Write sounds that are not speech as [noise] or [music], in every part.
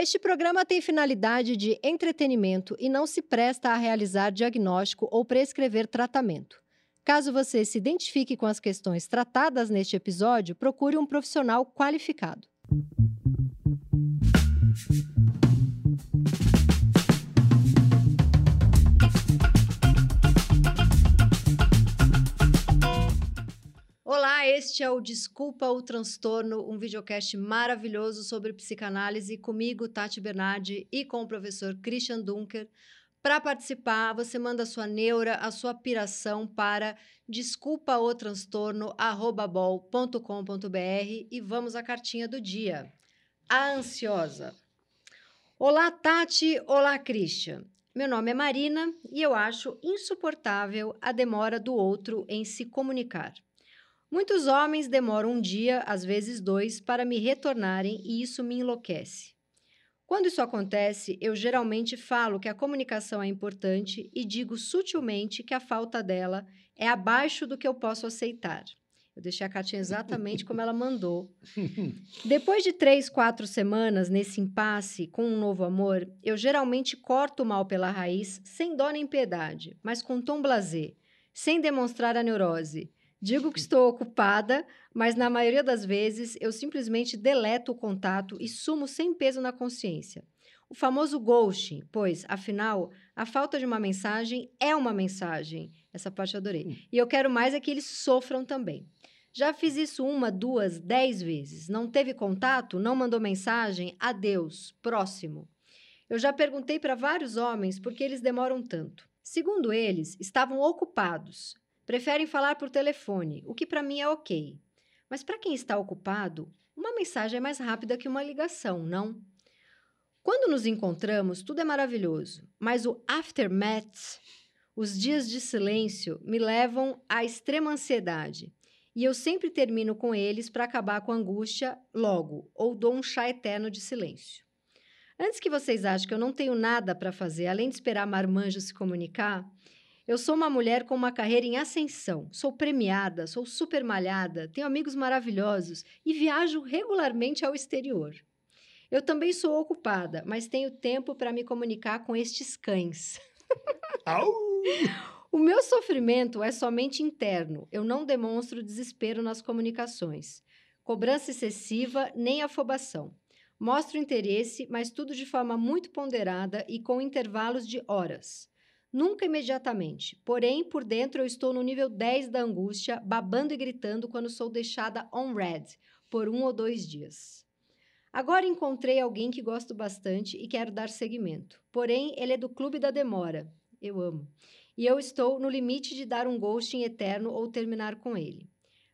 Este programa tem finalidade de entretenimento e não se presta a realizar diagnóstico ou prescrever tratamento. Caso você se identifique com as questões tratadas neste episódio, procure um profissional qualificado. Olá, este é o Desculpa o Transtorno, um videocast maravilhoso sobre psicanálise comigo, Tati Bernardi, e com o professor Christian Dunker. Para participar, você manda a sua neura, a sua piração para desculpaotranstorno@bol.com.br e vamos à cartinha do dia. A ansiosa. Olá, Tati. Olá, Christian. Meu nome é Marina e eu acho insuportável a demora do outro em se comunicar. Muitos homens demoram um dia, às vezes dois, para me retornarem e isso me enlouquece. Quando isso acontece, eu geralmente falo que a comunicação é importante e digo sutilmente que a falta dela é abaixo do que eu posso aceitar. Eu deixei a cartinha exatamente como ela mandou. [laughs] Depois de três, quatro semanas nesse impasse com um novo amor, eu geralmente corto o mal pela raiz, sem dó nem piedade, mas com tom blasé, sem demonstrar a neurose. Digo que estou ocupada, mas na maioria das vezes eu simplesmente deleto o contato e sumo sem peso na consciência. O famoso ghosting, pois, afinal, a falta de uma mensagem é uma mensagem. Essa parte eu adorei. Hum. E eu quero mais é que eles sofram também. Já fiz isso uma, duas, dez vezes. Não teve contato? Não mandou mensagem? Adeus. Próximo. Eu já perguntei para vários homens por que eles demoram tanto. Segundo eles, estavam ocupados. Preferem falar por telefone, o que para mim é ok. Mas para quem está ocupado, uma mensagem é mais rápida que uma ligação, não? Quando nos encontramos, tudo é maravilhoso, mas o aftermath, os dias de silêncio, me levam à extrema ansiedade. E eu sempre termino com eles para acabar com a angústia logo, ou dou um chá eterno de silêncio. Antes que vocês achem que eu não tenho nada para fazer além de esperar marmanjo se comunicar, eu sou uma mulher com uma carreira em ascensão. Sou premiada, sou super malhada, tenho amigos maravilhosos e viajo regularmente ao exterior. Eu também sou ocupada, mas tenho tempo para me comunicar com estes cães. [laughs] Au! O meu sofrimento é somente interno. Eu não demonstro desespero nas comunicações. Cobrança excessiva, nem afobação. Mostro interesse, mas tudo de forma muito ponderada e com intervalos de horas. Nunca imediatamente. Porém, por dentro eu estou no nível 10 da angústia, babando e gritando quando sou deixada on red por um ou dois dias. Agora encontrei alguém que gosto bastante e quero dar seguimento. Porém, ele é do clube da demora. Eu amo. E eu estou no limite de dar um ghosting eterno ou terminar com ele.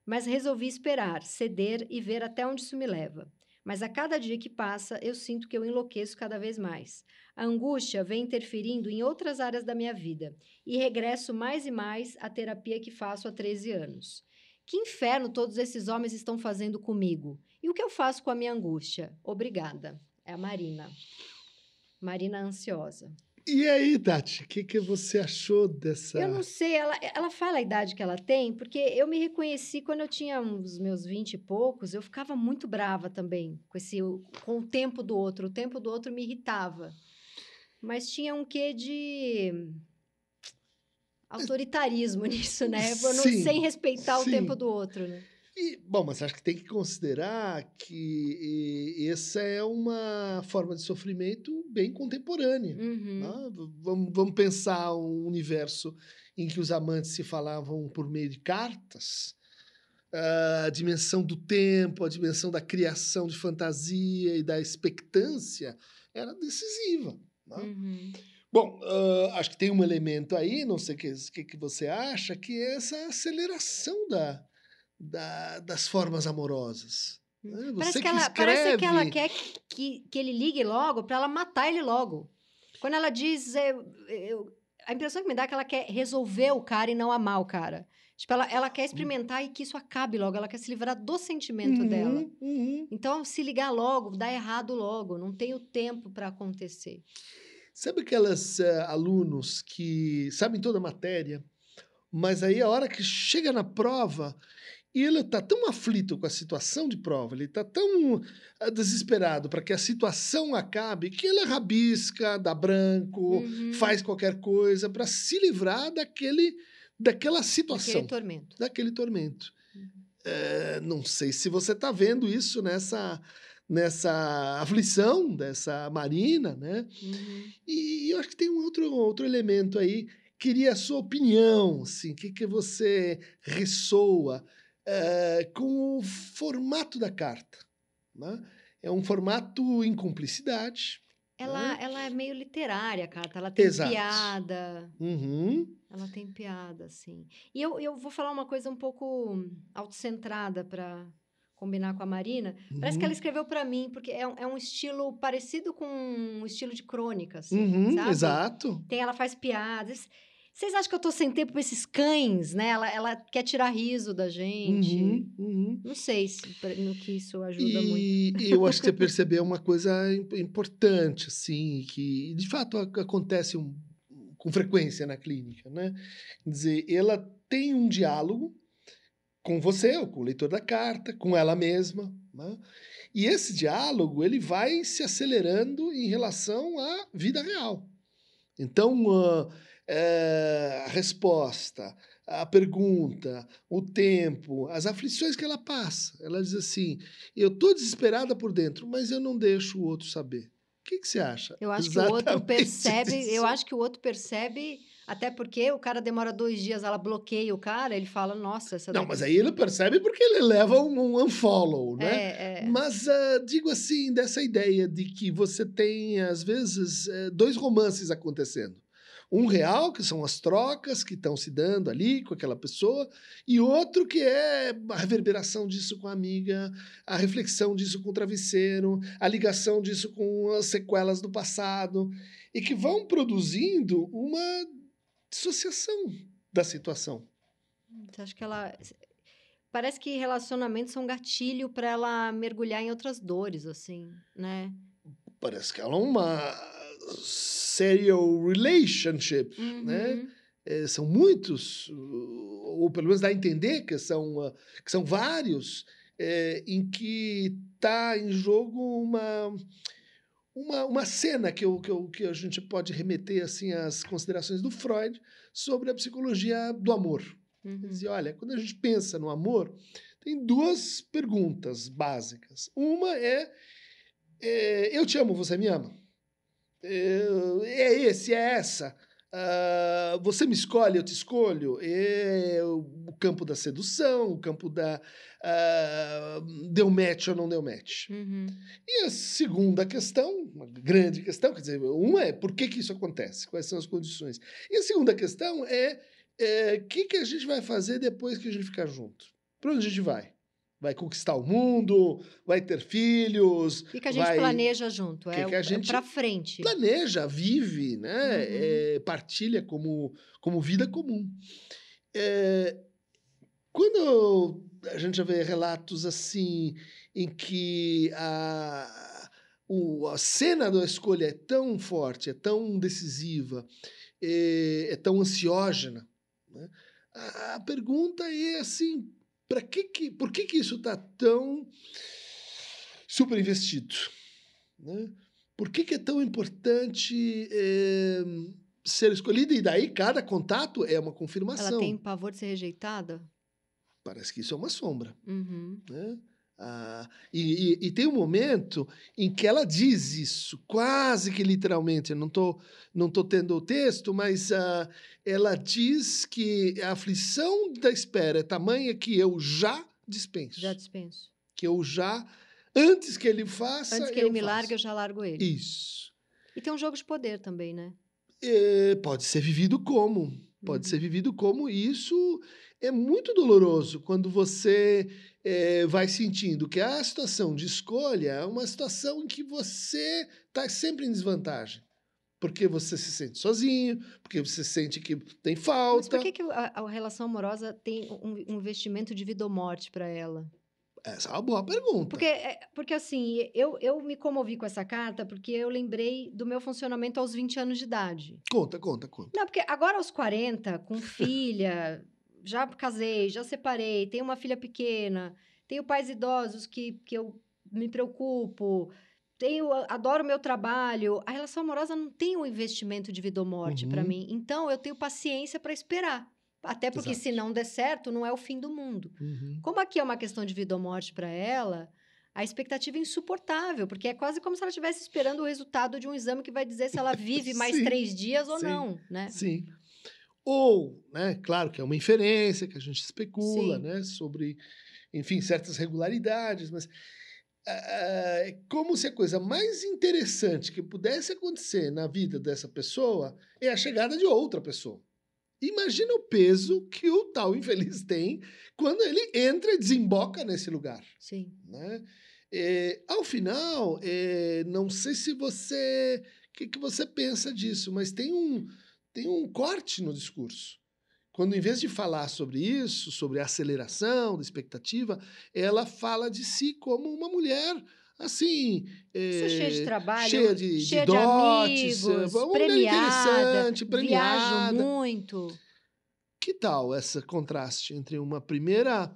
Mas resolvi esperar, ceder e ver até onde isso me leva. Mas a cada dia que passa, eu sinto que eu enlouqueço cada vez mais. A angústia vem interferindo em outras áreas da minha vida e regresso mais e mais à terapia que faço há 13 anos. Que inferno todos esses homens estão fazendo comigo? E o que eu faço com a minha angústia? Obrigada. É a Marina. Marina ansiosa. E aí, Tati, o que, que você achou dessa. Eu não sei, ela, ela fala a idade que ela tem, porque eu me reconheci quando eu tinha uns meus vinte e poucos, eu ficava muito brava também com, esse, com o tempo do outro. O tempo do outro me irritava. Mas tinha um quê de [tsk] autoritarismo [laughs] nisso, né? Não, sem respeitar sim. o tempo do outro, né? E, bom, mas acho que tem que considerar que essa é uma forma de sofrimento bem contemporânea. Uhum. Né? Vamos, vamos pensar um universo em que os amantes se falavam por meio de cartas, a dimensão do tempo, a dimensão da criação de fantasia e da expectância era decisiva. Né? Uhum. Bom, uh, acho que tem um elemento aí, não sei o que, que, que você acha, que é essa aceleração da, da, das formas amorosas. Né? Parece, que ela, escreve... parece que ela quer que, que ele ligue logo para ela matar ele logo. Quando ela diz. Eu, eu, a impressão que me dá é que ela quer resolver o cara e não amar o cara. Tipo, ela, ela quer experimentar e que isso acabe logo. Ela quer se livrar do sentimento uhum, dela. Uhum. Então, se ligar logo, dá errado logo. Não tem o tempo para acontecer. Sabe aquelas uh, alunos que sabem toda a matéria, mas aí a hora que chega na prova e ele está tão aflito com a situação de prova, ele está tão ah, desesperado para que a situação acabe, que ele rabisca, dá branco, uhum. faz qualquer coisa para se livrar daquele, daquela situação. Daquele tormento. Daquele tormento. Uhum. É, não sei se você está vendo isso nessa nessa aflição dessa Marina, né? Uhum. E eu acho que tem um outro, outro elemento aí. Queria a sua opinião, assim, o que, que você ressoa é, com o formato da carta. Né? É um formato em cumplicidade. Ela, né? ela é meio literária, a carta. Ela tem Exato. piada. Uhum. Ela tem piada, sim. E eu, eu vou falar uma coisa um pouco autocentrada para combinar com a Marina. Uhum. Parece que ela uhum. escreveu para mim, porque é um, é um estilo parecido com um estilo de crônica, assim, uhum? Exato. Tem, ela faz piadas. Vocês acham que eu tô sem tempo pra esses cães, né? Ela, ela quer tirar riso da gente. Uhum, uhum. Não sei se, no que isso ajuda e, muito. E eu acho que você [laughs] percebeu uma coisa importante, assim, que de fato acontece um, com frequência na clínica, né? Quer dizer, ela tem um diálogo com você, ou com o leitor da carta, com ela mesma, né? E esse diálogo, ele vai se acelerando em relação à vida real. Então, uh, é, a resposta, a pergunta, o tempo, as aflições que ela passa. Ela diz assim: eu estou desesperada por dentro, mas eu não deixo o outro saber. O que, que você acha? Eu acho Exatamente que o outro [laughs] percebe. Isso. Eu acho que o outro percebe. Até porque o cara demora dois dias, ela bloqueia o cara, ele fala, nossa, essa Não, daqui... mas aí ele percebe porque ele leva um, um unfollow, né? É, é. Mas uh, digo assim, dessa ideia de que você tem, às vezes, uh, dois romances acontecendo um real, que são as trocas que estão se dando ali com aquela pessoa, e outro que é a reverberação disso com a amiga, a reflexão disso com o travesseiro, a ligação disso com as sequelas do passado, e que vão produzindo uma dissociação da situação. Você acha que ela. Parece que relacionamentos são gatilho para ela mergulhar em outras dores, assim, né? Parece que ela é uma serial relationship, uhum. né? É, são muitos, ou pelo menos dá a entender que são, que são vários, é, em que está em jogo uma, uma, uma cena que, eu, que, eu, que a gente pode remeter assim às considerações do Freud sobre a psicologia do amor. Uhum. Dizer, olha, quando a gente pensa no amor, tem duas perguntas básicas. Uma é, é eu te amo, você me ama? É esse, é essa. Uh, você me escolhe, eu te escolho. É o campo da sedução, o campo da uh, deu match ou não deu match. Uhum. E a segunda questão, uma grande questão, quer dizer, uma é por que, que isso acontece, quais são as condições. E a segunda questão é o é, que, que a gente vai fazer depois que a gente ficar junto? Para onde a gente vai? Vai conquistar o mundo, vai ter filhos. O que, a gente vai... planeja junto? Que é, que a é gente para frente. Planeja, vive, né? Uhum. É, partilha como, como vida comum. É, quando a gente já vê relatos assim, em que a, o, a cena da escolha é tão forte, é tão decisiva, é, é tão ansiógena, né? a, a pergunta é assim para que que, por que, que isso está tão super investido? Né? Por que, que é tão importante é, ser escolhida? E daí cada contato é uma confirmação. Ela tem pavor de ser rejeitada? Parece que isso é uma sombra. Uhum. Né? Ah, e, e, e, tem um momento em que ela diz isso, quase que literalmente. Eu não estou não tô tendo o texto, mas ah, ela diz que a aflição da espera é tamanha que eu já dispenso. Já dispenso. Que eu já, antes que ele faça. Antes que ele me faço. largue, eu já largo ele. Isso. E tem um jogo de poder também, né? É, pode ser vivido como. Pode uhum. ser vivido como isso é muito doloroso quando você é, vai sentindo que a situação de escolha é uma situação em que você está sempre em desvantagem. Porque você se sente sozinho, porque você sente que tem falta. Mas por que, que a, a relação amorosa tem um, um investimento de vida ou morte para ela? Essa é uma boa pergunta. Porque, é, porque assim, eu, eu me comovi com essa carta porque eu lembrei do meu funcionamento aos 20 anos de idade. Conta, conta, conta. Não, porque agora aos 40, com [laughs] filha, já casei, já separei, tenho uma filha pequena, tenho pais idosos que, que eu me preocupo, tenho, adoro meu trabalho. A relação amorosa não tem um investimento de vida ou morte uhum. para mim. Então, eu tenho paciência para esperar. Até porque, Exato. se não der certo, não é o fim do mundo. Uhum. Como aqui é uma questão de vida ou morte para ela, a expectativa é insuportável, porque é quase como se ela estivesse esperando o resultado de um exame que vai dizer se ela [laughs] vive mais três dias ou sim, não, né? Sim. Ou, né, claro que é uma inferência que a gente especula, sim. né, sobre, enfim, certas regularidades, mas é como se a coisa mais interessante que pudesse acontecer na vida dessa pessoa é a chegada de outra pessoa. Imagina o peso que o tal infeliz tem quando ele entra e desemboca nesse lugar. Sim. Né? É, ao final, é, não sei se você. O que, que você pensa disso, mas tem um, tem um corte no discurso. Quando, em vez de falar sobre isso, sobre a aceleração da expectativa, ela fala de si como uma mulher assim. É, cheia de trabalho, cheia de, cheia de, de dotes, amigos, uma premiada, premiada. Viajo muito. Que tal esse contraste entre uma primeira,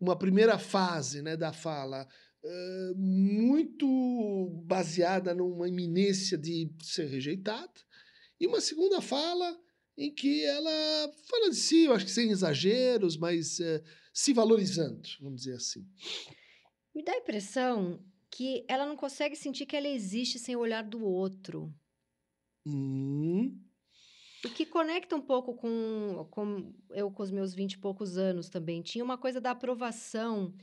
uma primeira fase né, da fala uh, muito baseada numa iminência de ser rejeitada e uma segunda fala em que ela fala de si, eu acho que sem exageros, mas uh, se valorizando, vamos dizer assim. Me dá a impressão que ela não consegue sentir que ela existe sem o olhar do outro. Hum. O que conecta um pouco com, com eu com os meus vinte e poucos anos também. Tinha uma coisa da aprovação.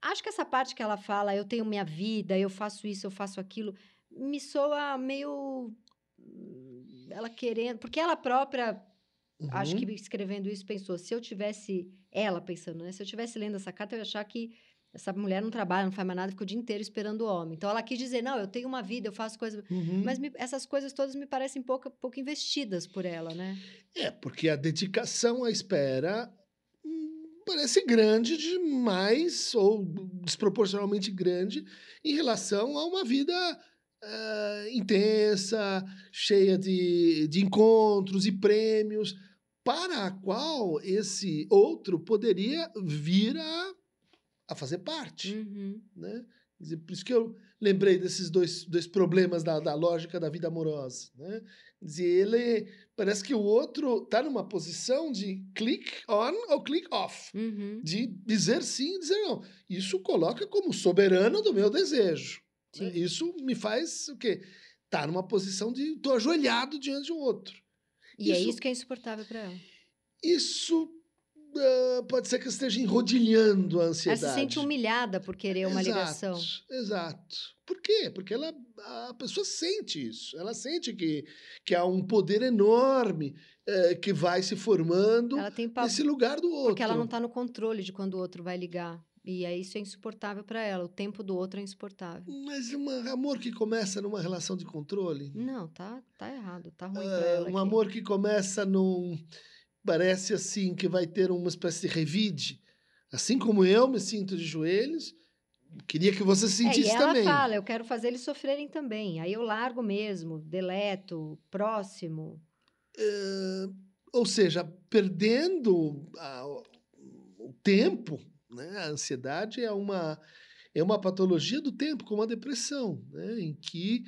Acho que essa parte que ela fala, eu tenho minha vida, eu faço isso, eu faço aquilo, me soa meio ela querendo. Porque ela própria, uhum. acho que escrevendo isso, pensou: se eu tivesse. Ela pensando, né? Se eu tivesse lendo essa carta, eu ia achar que essa mulher não trabalha, não faz mais nada, fica o dia inteiro esperando o homem. Então ela quis dizer: não, eu tenho uma vida, eu faço coisas. Uhum. Mas me, essas coisas todas me parecem pouco, pouco investidas por ela, né? É, porque a dedicação à espera hum, parece grande demais, ou desproporcionalmente grande, em relação a uma vida uh, intensa, cheia de, de encontros e prêmios, para a qual esse outro poderia vir a, a fazer parte. Uhum. Né? Dizer, por isso que eu lembrei desses dois, dois problemas da, da lógica da vida amorosa. Né? Dizer, ele parece que o outro está numa posição de click on ou click off, uhum. de dizer sim e dizer não. Isso coloca como soberano do meu desejo. Né? Isso me faz o quê? Tá numa posição de estou ajoelhado diante de um outro. E é isso, é isso que é insuportável para ela. Isso uh, pode ser que esteja enrodilhando a ansiedade. Ela se sente humilhada por querer uma exato, ligação. Exato. Por quê? Porque ela, a pessoa sente isso. Ela sente que, que há um poder enorme uh, que vai se formando nesse lugar do outro. Porque ela não está no controle de quando o outro vai ligar. E aí isso é insuportável para ela. O tempo do outro é insuportável. Mas um amor que começa numa relação de controle? Não, tá, tá errado. Tá ruim uh, pra ela. Um aqui. amor que começa num. Parece assim que vai ter uma espécie de revide. Assim como eu me sinto de joelhos, queria que você se sentisse é, e ela também. fala, eu quero fazer eles sofrerem também. Aí eu largo mesmo, deleto, próximo. Uh, ou seja, perdendo a, o tempo né? A ansiedade é uma, é uma patologia do tempo, como a depressão, né? em que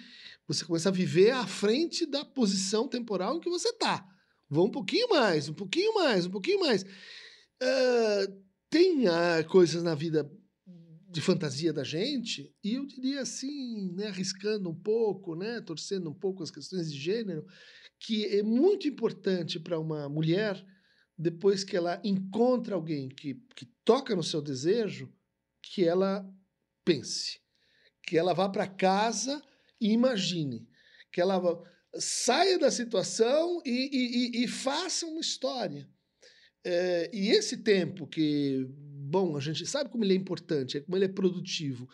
você começa a viver à frente da posição temporal em que você está. Vão um pouquinho mais, um pouquinho mais, um pouquinho mais. Uh, tem uh, coisas na vida de fantasia da gente, e eu diria assim, né, arriscando um pouco, né, torcendo um pouco as questões de gênero, que é muito importante para uma mulher depois que ela encontra alguém que, que toca no seu desejo, que ela pense, que ela vá para casa e imagine, que ela vá, saia da situação e, e, e, e faça uma história. É, e esse tempo que, bom, a gente sabe como ele é importante, como ele é produtivo,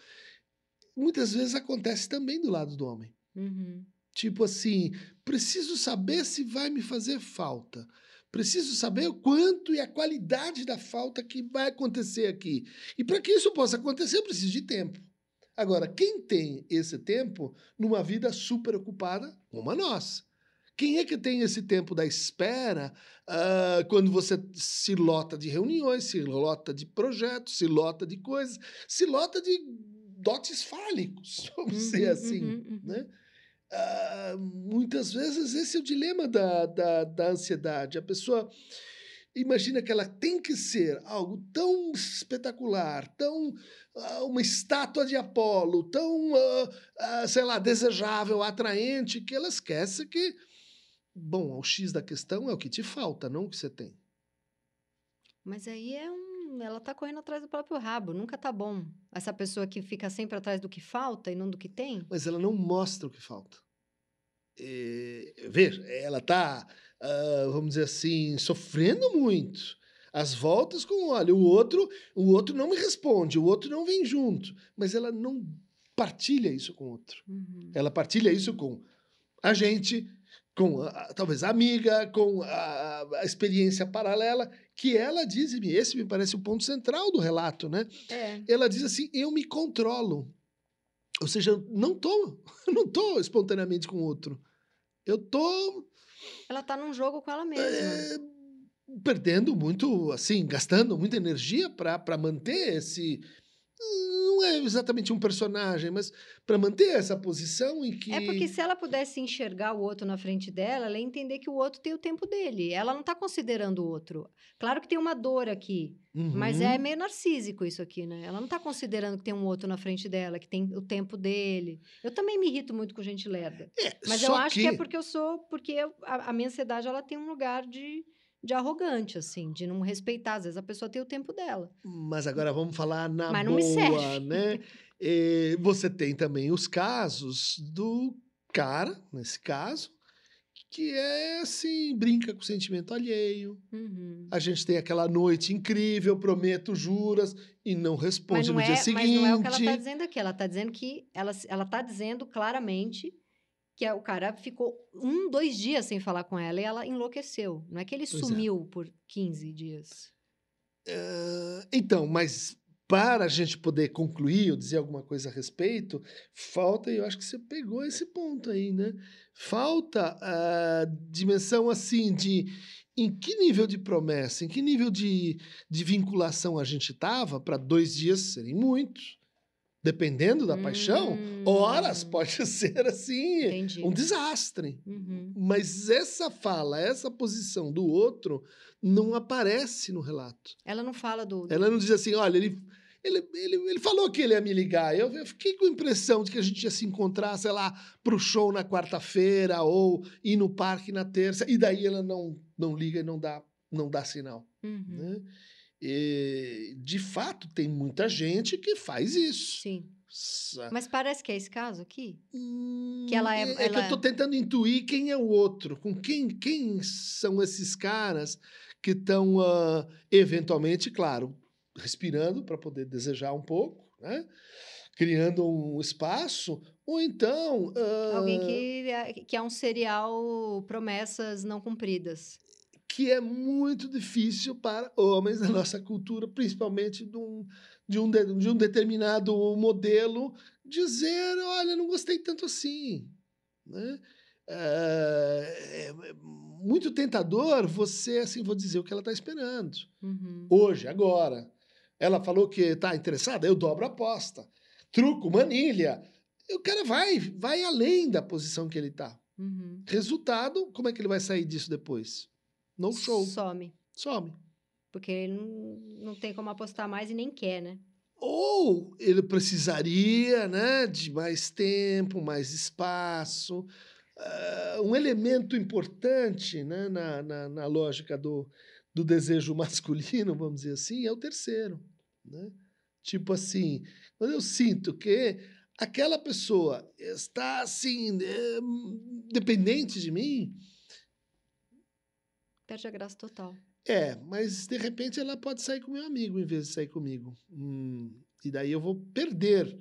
muitas vezes acontece também do lado do homem. Uhum. Tipo assim, preciso saber se vai me fazer falta. Preciso saber o quanto e a qualidade da falta que vai acontecer aqui. E para que isso possa acontecer, eu preciso de tempo. Agora, quem tem esse tempo numa vida super ocupada, como a nossa, Quem é que tem esse tempo da espera uh, quando você se lota de reuniões, se lota de projetos, se lota de coisas, se lota de dotes fálicos, [laughs] vamos uhum, dizer assim, uhum, uhum. né? Uh, muitas vezes esse é o dilema da, da, da ansiedade. A pessoa imagina que ela tem que ser algo tão espetacular, tão uh, uma estátua de Apolo, tão, uh, uh, sei lá, desejável, atraente, que ela esquece que, bom, o X da questão é o que te falta, não o que você tem. Mas aí é um. Ela tá correndo atrás do próprio rabo, nunca tá bom. Essa pessoa que fica sempre atrás do que falta e não do que tem. Mas ela não mostra o que falta. E, veja, ela tá uh, vamos dizer assim, sofrendo muito. As voltas com, olha, o outro, o outro não me responde, o outro não vem junto, mas ela não partilha isso com o outro. Uhum. Ela partilha isso com a gente, com a, talvez a amiga, com a, a, experiência paralela, que ela diz, e esse me parece o ponto central do relato, né? É. Ela diz assim: eu me controlo. Ou seja, não tô, [laughs] não tô espontaneamente com o outro. Eu tô ela tá num jogo com ela mesma. É, perdendo muito, assim, gastando muita energia para manter esse. Não é exatamente um personagem, mas para manter essa posição em que. É porque se ela pudesse enxergar o outro na frente dela, ela ia entender que o outro tem o tempo dele. Ela não está considerando o outro. Claro que tem uma dor aqui, uhum. mas é meio narcísico isso aqui, né? Ela não está considerando que tem um outro na frente dela, que tem o tempo dele. Eu também me irrito muito com gente lerda. É, mas eu acho que... que... é porque eu sou. Porque eu, a, a minha ansiedade ela tem um lugar de de arrogante, assim, de não respeitar. Às vezes a pessoa tem o tempo dela. Mas agora vamos falar na Mas boa, né? [laughs] E você tem também os casos do cara, nesse caso, que é assim, brinca com o sentimento alheio. Uhum. A gente tem aquela noite incrível, prometo juras, e não responde não no é, dia seguinte. Mas não é o que ela está dizendo aqui. Ela está dizendo que ela, ela tá dizendo claramente que o cara ficou um, dois dias sem falar com ela e ela enlouqueceu. Não é que ele pois é. sumiu é. por 15 dias. Uh, então, mas para a gente poder concluir ou dizer alguma coisa a respeito, falta, e eu acho que você pegou esse ponto aí, né? Falta a dimensão assim de em que nível de promessa, em que nível de, de vinculação a gente estava para dois dias serem muitos dependendo da hum. paixão, horas pode [laughs] ser assim Entendi. um desastre. Uhum. Mas essa fala, essa posição do outro não aparece no relato. Ela não fala do. Ela não diz assim, olha, ele, ele, ele, ele falou que ele ia me ligar. Eu, eu fiquei com a impressão de que a gente ia se encontrar, sei lá, para o show na quarta-feira ou ir no parque na terça. E daí ela não, não liga e não dá, não dá sinal. Uhum. Né? E, de fato, tem muita gente que faz isso. Sim. Mas parece que é esse caso aqui? Hum, que ela é. É, é que eu estou tentando intuir quem é o outro, com quem, quem são esses caras que estão, uh, eventualmente, claro, respirando para poder desejar um pouco, né? criando um espaço, ou então. Uh, Alguém que, é, que é um serial promessas não cumpridas que é muito difícil para homens da nossa cultura, principalmente de um, de um, de, um determinado modelo, dizer: olha, não gostei tanto assim. Né? É, é muito tentador você, assim, vou dizer o que ela está esperando. Uhum. Hoje, agora. Ela falou que está interessada, eu dobro a aposta. Truco, manilha. O cara vai, vai além da posição que ele está. Uhum. Resultado, como é que ele vai sair disso depois? No show. Some. Some. Porque ele não, não tem como apostar mais e nem quer, né? Ou ele precisaria né, de mais tempo, mais espaço. Uh, um elemento importante né, na, na, na, lógica do, do desejo [laughs] masculino, vamos dizer assim, é o terceiro. Né? Tipo assim, quando eu sinto que aquela pessoa está assim, é, dependente de mim, Perde a graça total. É, mas de repente ela pode sair com meu amigo em vez de sair comigo. Hum, e daí eu vou perder.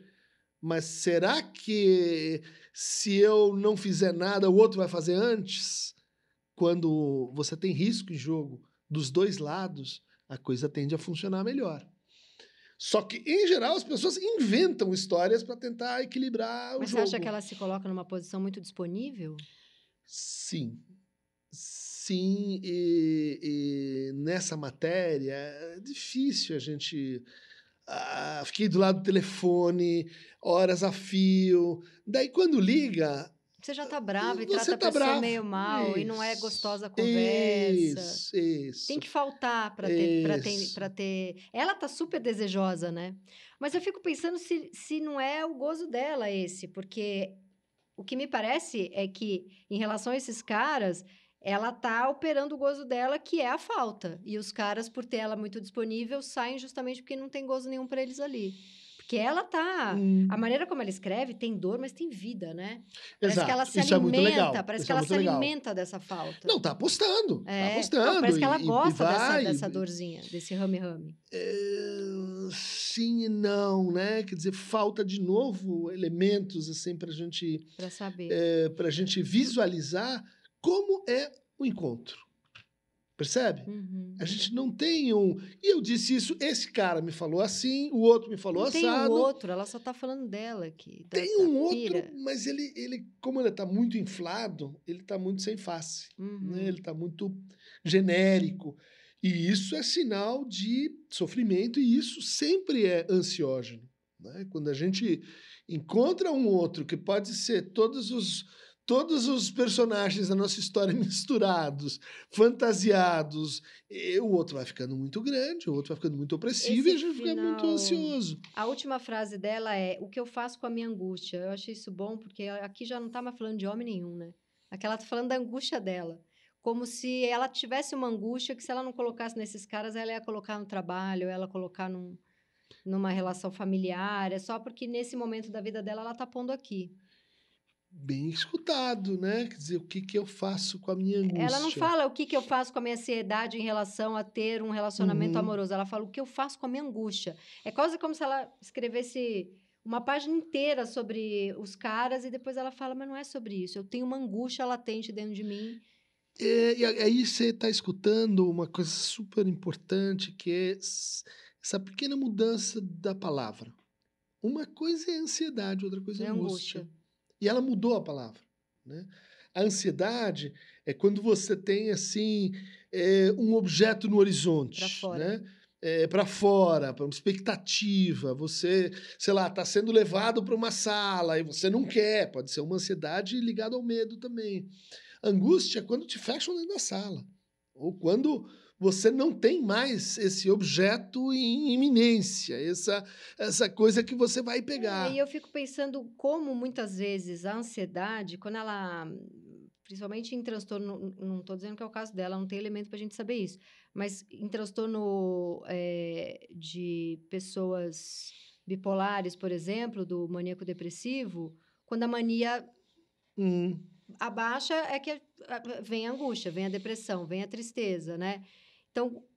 Mas será que se eu não fizer nada, o outro vai fazer antes? Quando você tem risco em jogo dos dois lados, a coisa tende a funcionar melhor. Só que, em geral, as pessoas inventam histórias para tentar equilibrar Mas o jogo. Mas você acha que ela se coloca numa posição muito disponível? Sim. Sim, e, e nessa matéria é difícil a gente. Ah, fiquei do lado do telefone, horas a fio. Daí, quando liga, você já tá brava e trata tá a pessoa meio mal isso, e não é gostosa a conversa. Isso, isso. Tem que faltar para ter, para ter, pra ter. Ela tá super desejosa, né? Mas eu fico pensando se, se não é o gozo dela esse, porque o que me parece é que, em relação a esses caras, ela tá operando o gozo dela, que é a falta. E os caras, por ter ela muito disponível, saem justamente porque não tem gozo nenhum para eles ali. Porque ela tá. Hum. A maneira como ela escreve tem dor, mas tem vida, né? Parece Exato. que ela se Isso alimenta. É parece Isso que é ela se legal. alimenta dessa falta. Não, tá apostando. Tá é. Tá apostando. Não, parece que ela e, gosta e vai, dessa, dessa dorzinha, desse rame-rame. É, sim e não, né? Quer dizer, falta de novo elementos assim pra gente. Pra saber. É, pra gente visualizar como é o encontro. Percebe? Uhum. A gente não tem um. E eu disse isso, esse cara me falou assim, o outro me falou não assado. Tem um outro, ela só tá falando dela aqui. Da, tem um outro, mas ele, ele, como ele tá muito inflado, ele tá muito sem face. Uhum. Né? Ele tá muito genérico. E isso é sinal de sofrimento, e isso sempre é ansiógeno. Né? Quando a gente encontra um outro que pode ser todos os todos os personagens da nossa história [laughs] misturados, fantasiados, e o outro vai ficando muito grande, o outro vai ficando muito opressivo Esse e a gente final... fica muito ansioso. A última frase dela é: O que eu faço com a minha angústia? Eu achei isso bom, porque aqui já não está mais falando de homem nenhum, né? Aqui ela está falando da angústia dela. Como se ela tivesse uma angústia que, se ela não colocasse nesses caras, ela ia colocar no trabalho, ela ia colocar num, numa relação familiar. É só porque nesse momento da vida dela ela está pondo aqui bem escutado, né? Quer dizer, o que, que eu faço com a minha angústia? Ela não fala o que, que eu faço com a minha ansiedade em relação a ter um relacionamento Uhum. amoroso. Ela fala o que eu faço com a minha angústia. É quase como se ela escrevesse uma página inteira sobre os caras e depois ela fala, mas não é sobre isso. Eu tenho uma angústia latente dentro de mim. É, e aí você está escutando uma coisa super importante que é essa pequena mudança da palavra. Uma coisa é ansiedade, outra coisa é, É angústia. angústia. E ela mudou a palavra. Né? A ansiedade é quando você tem assim é, um objeto no horizonte, Pra fora. né? É, para fora, para uma expectativa. Você, sei lá, está sendo levado para uma sala e você não quer. Pode ser uma ansiedade ligada ao medo também. Angústia é quando te fecham dentro da sala ou quando você não tem mais esse objeto em iminência, essa, essa coisa que você vai pegar. É, e eu fico pensando como muitas vezes a ansiedade, quando ela. Principalmente em transtorno, não estou dizendo que é o caso dela, não tem elemento para a gente saber isso, mas em transtorno é, de pessoas bipolares, por exemplo, do maníaco depressivo, quando a mania Hum. abaixa é que a- vem a angústia, vem a depressão, vem a tristeza, né? Então,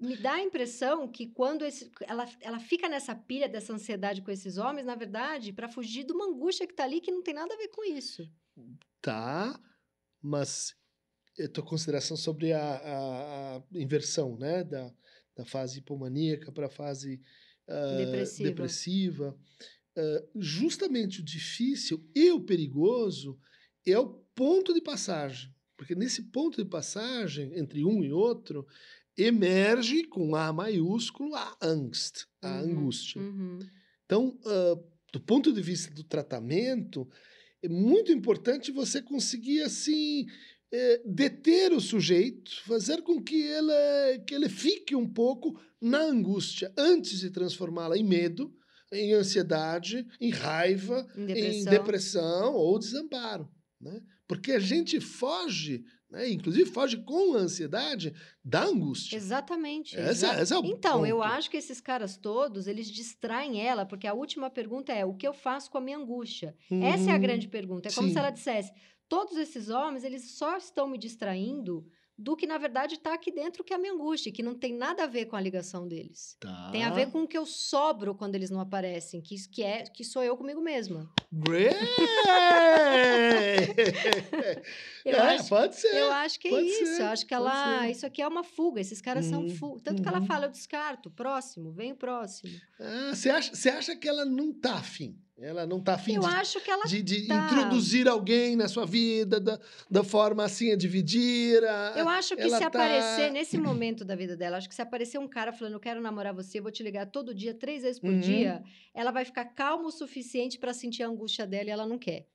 me dá a impressão que quando esse, ela, ela fica nessa pilha dessa ansiedade com esses homens, na verdade, para fugir de uma angústia que tá ali que não tem nada a ver com isso. Tá, mas a tua consideração sobre a, a- a inversão, né? Da, da fase hipomaníaca para a fase ah, Depressiva. depressiva. Ah, justamente o difícil e o perigoso é o ponto de passagem. Porque nesse ponto de passagem, entre um e outro, emerge com A maiúsculo a angst, a Uhum, angústia. uhum. Então, ah, do ponto de vista do tratamento, é muito importante você conseguir, assim, eh, deter o sujeito, fazer com que ele, que ele fique um pouco na angústia, antes de transformá-la em medo, em ansiedade, em raiva, Em em depressão. depressão ou desamparo. Né? Porque a gente foge, né? inclusive foge com a ansiedade, da angústia. Exatamente. Essa- exa- esse é então, eu ponto. acho que esses caras todos, eles distraem ela, porque a última pergunta é: o que eu faço com a minha angústia? Essa é a Uhum. grande pergunta. É como Sim. se ela dissesse: todos esses homens, eles só estão me distraindo do que, na verdade, está aqui dentro, que é a minha angústia, que não tem nada a ver com a ligação deles. Tá. Tem a ver com o que eu sobro quando eles não aparecem, que, que, é, que sou eu comigo mesma. Great! [laughs] Eu é, acho- pode ser. Eu acho que é isso. ser, eu acho que ela. Isso aqui é uma fuga. Esses caras são Uhum, fuga. Tanto que ela uhum. fala, eu descarto. Próximo, vem o próximo. Ah, Você acha, você acha que ela não tá afim? Ela não está afim Eu de, acho que ela de, de tá. introduzir alguém na sua vida da, da forma assim a dividir. A, Eu acho que se tá- aparecer nesse [clears throat] momento da vida dela, acho que se aparecer um cara falando, eu quero namorar você, vou te ligar todo dia, três vezes por Uhum. dia, ela vai ficar calma o suficiente para sentir a angústia dela e ela não quer.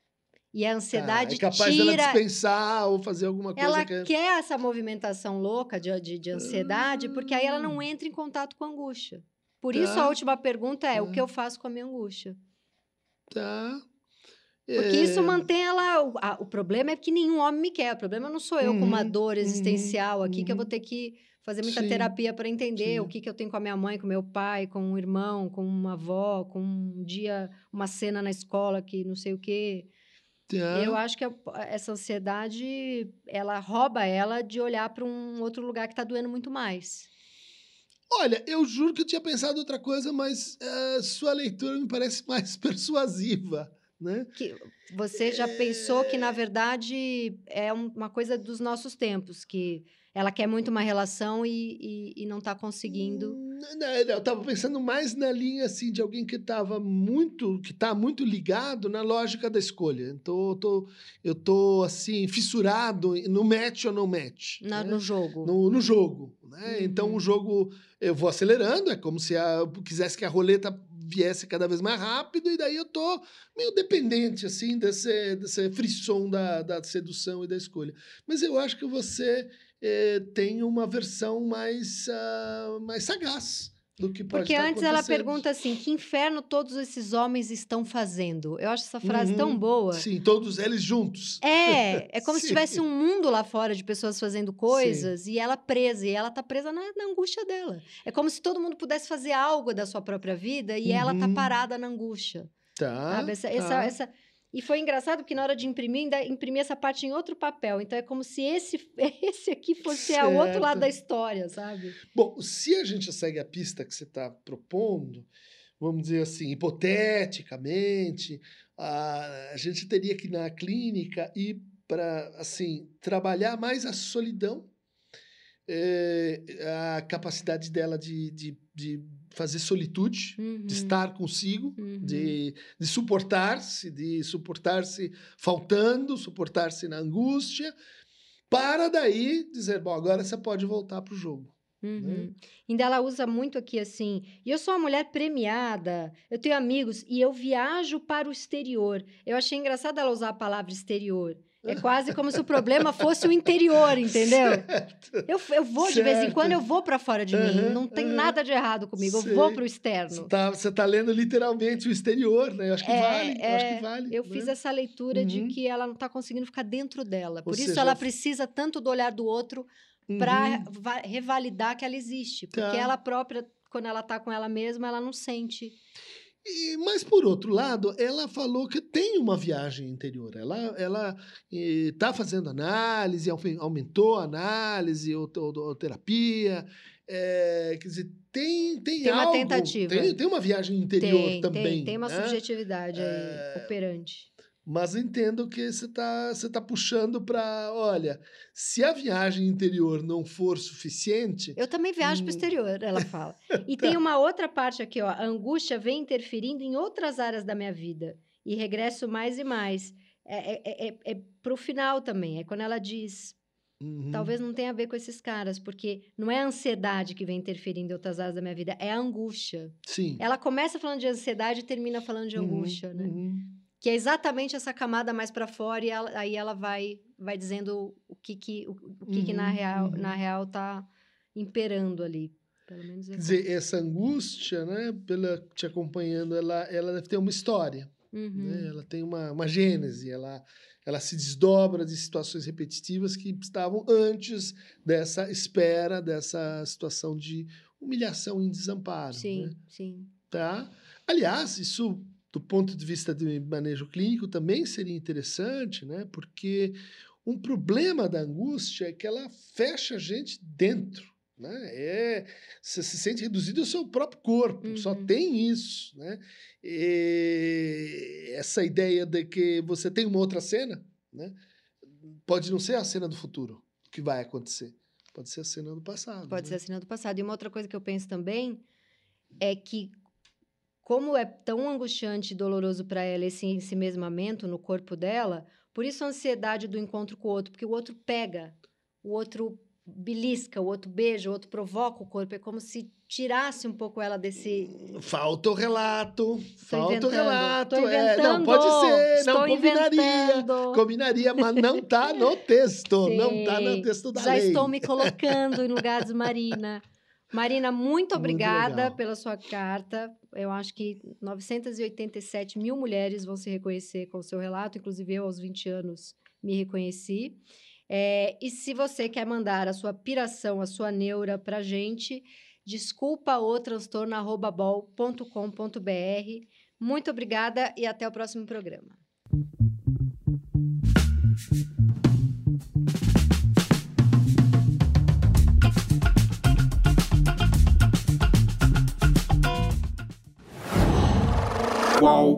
E a Tá, ansiedade é capaz dela tira. dispensar ou fazer alguma coisa Ela que... quer essa movimentação louca de, de, de ansiedade, porque aí ela não Hum. entra em contato com a angústia. Por Tá. isso, a última pergunta é: o Tá. que eu faço com a minha angústia? Tá. Porque isso É, mantém ela. O, a- o problema é que nenhum homem me quer. O problema não sou eu com uma Uhum, dor existencial aqui que eu vou uhum. ter que fazer muita Sim, terapia para entender sim. o que, que eu tenho com a minha mãe, com meu pai, com um irmão, com uma avó, com um dia, uma cena na escola que não sei o quê. tá. Eu acho que a- essa ansiedade, ela rouba ela de olhar para um outro lugar que está doendo muito mais. Olha, eu juro que eu tinha pensado outra coisa, mas eh, sua leitura me parece mais [laughs] persuasiva, né? Que você já pensou que, na verdade, é um- uma coisa dos nossos tempos, que ela quer muito uma relação e, e, e não está conseguindo. Hum, Não, não, eu estava pensando mais na linha assim de alguém que estava muito, que está muito ligado na lógica da escolha. Então, eu tô, eu tô assim fissurado no match ou no match. na- né? no jogo. no, no jogo. Né? Então, Uhum. o jogo, eu vou acelerando, é como se a- eu quisesse que a roleta viesse cada vez mais rápido, e daí eu tô meio dependente, assim, desse, desse frisson da, da sedução e da escolha. Mas eu acho que você eh, tem uma versão mais, ah, mais sagaz do que pode Porque antes ela pergunta assim: que inferno todos esses homens estão fazendo? Eu acho essa frase tão Uhum. boa. Sim, todos eles juntos. É, [laughs] é como se Sim. tivesse um mundo lá fora de pessoas fazendo coisas e ela presa, e ela tá presa na, na angústia dela. É como se todo mundo pudesse fazer algo da sua própria vida e ela tá Uhum. parada na angústia. Tá, sabe? Essa, tá. essa, essa... E foi engraçado porque na hora de imprimir, ainda imprimi essa parte em outro papel. Então é como se esse, [laughs] esse aqui fosse o outro lado da história, sabe? Bom, se a gente segue a pista que você está propondo, vamos dizer assim, hipoteticamente, a, a gente teria que ir na clínica ir para assim trabalhar mais a solidão, eh, a capacidade dela de, de, de fazer solitude, Uhum, de estar consigo, uhum. de, de suportar-se, de suportar-se faltando, suportar-se na angústia, para daí dizer, bom, agora você pode voltar para o jogo. Uhum. Ainda ela usa muito aqui assim. E eu sou uma mulher premiada, eu tenho amigos e eu viajo para o exterior. Eu achei engraçado ela usar a palavra exterior. É quase como se o problema fosse o interior, entendeu? Eu, eu vou de vez em Certo. quando, eu vou para fora de mim. Aham, Não tem aham. nada de errado comigo. Sei. Eu vou para o Você externo. tá, você tá lendo literalmente o exterior, né? Eu acho que É, vale. eu acho é, que vale. Eu né? fiz essa leitura de Uhum. que ela não está conseguindo ficar dentro dela. Por Ou isso seja, ela precisa tanto do olhar do outro para Uhum. revalidar que ela existe. Porque Tá. ela própria, quando ela tá com ela mesma, ela não sente. E, mas, por outro lado, ela falou que tem uma viagem interior. Ela está fazendo análise, aumen- aumentou a análise, ou, ou- ou terapia. é, quer dizer, tem, tem, Tem uma algo, tentativa. Tem, tem uma viagem interior tem, também. tem, tem uma né? subjetividade aí, É, operante. Mas entendo que você está você tá puxando para. Olha, se a viagem interior não for suficiente. Eu também viajo Hum. para o exterior, ela [laughs] fala. E tem uma outra parte aqui, ó. A angústia vem interferindo em outras áreas da minha vida. E regresso mais e mais. É, é, é, é pro final também. É quando ela diz. Uhum. Talvez não tenha a ver com esses caras, porque não é a ansiedade que vem interferindo em outras áreas da minha vida, é a angústia. Sim. Ela começa falando de ansiedade e termina falando de Uhum, angústia, né? uhum. Que é exatamente essa camada mais para fora e ela- aí ela vai vai dizendo o que que o, o que, que na Uhum, real uhum. na real tá imperando ali. Pelo menos é Quer dizer, essa angústia, né, pela te acompanhando, ela, ela deve ter uma história, Uhum. né? Ela tem uma, uma gênese, ela, ela se desdobra de situações repetitivas que estavam antes dessa espera, dessa situação de humilhação e desamparo. Sim, né? sim. Tá? Aliás, isso do ponto de vista de manejo clínico também seria interessante, né? Porque um problema da angústia é que ela fecha a gente dentro, né? É, você se sente reduzido ao seu próprio corpo, só Uhum. tem isso, né? E essa ideia de que você tem uma outra cena, né? Pode não ser a cena do futuro que vai acontecer, pode ser a cena do passado. Pode né? ser a cena do passado. E uma outra coisa que eu penso também é que como é tão angustiante e doloroso para ela esse ensimesmamento no corpo dela, por isso a ansiedade do encontro com o outro, porque o outro pega, o outro belisca, o outro beija, o outro provoca o corpo. É como se tirasse um pouco ela desse. Falta o relato. falta o relato. É, não, pode ser, Estou não combinaria. Combinaria, mas não está no texto. [laughs] Sim. Não está no texto da Já lei. Já estou me colocando em lugares Marina. [laughs] Marina, muito obrigada muito pela sua carta. Eu acho que 987 mil mulheres vão se reconhecer com o seu relato, inclusive eu, aos 20 anos, me reconheci. É, e se você quer mandar a sua piração, a sua neura para gente, desculpa o transtorno@bol.com.br. Muito obrigada e até o próximo programa. Qual?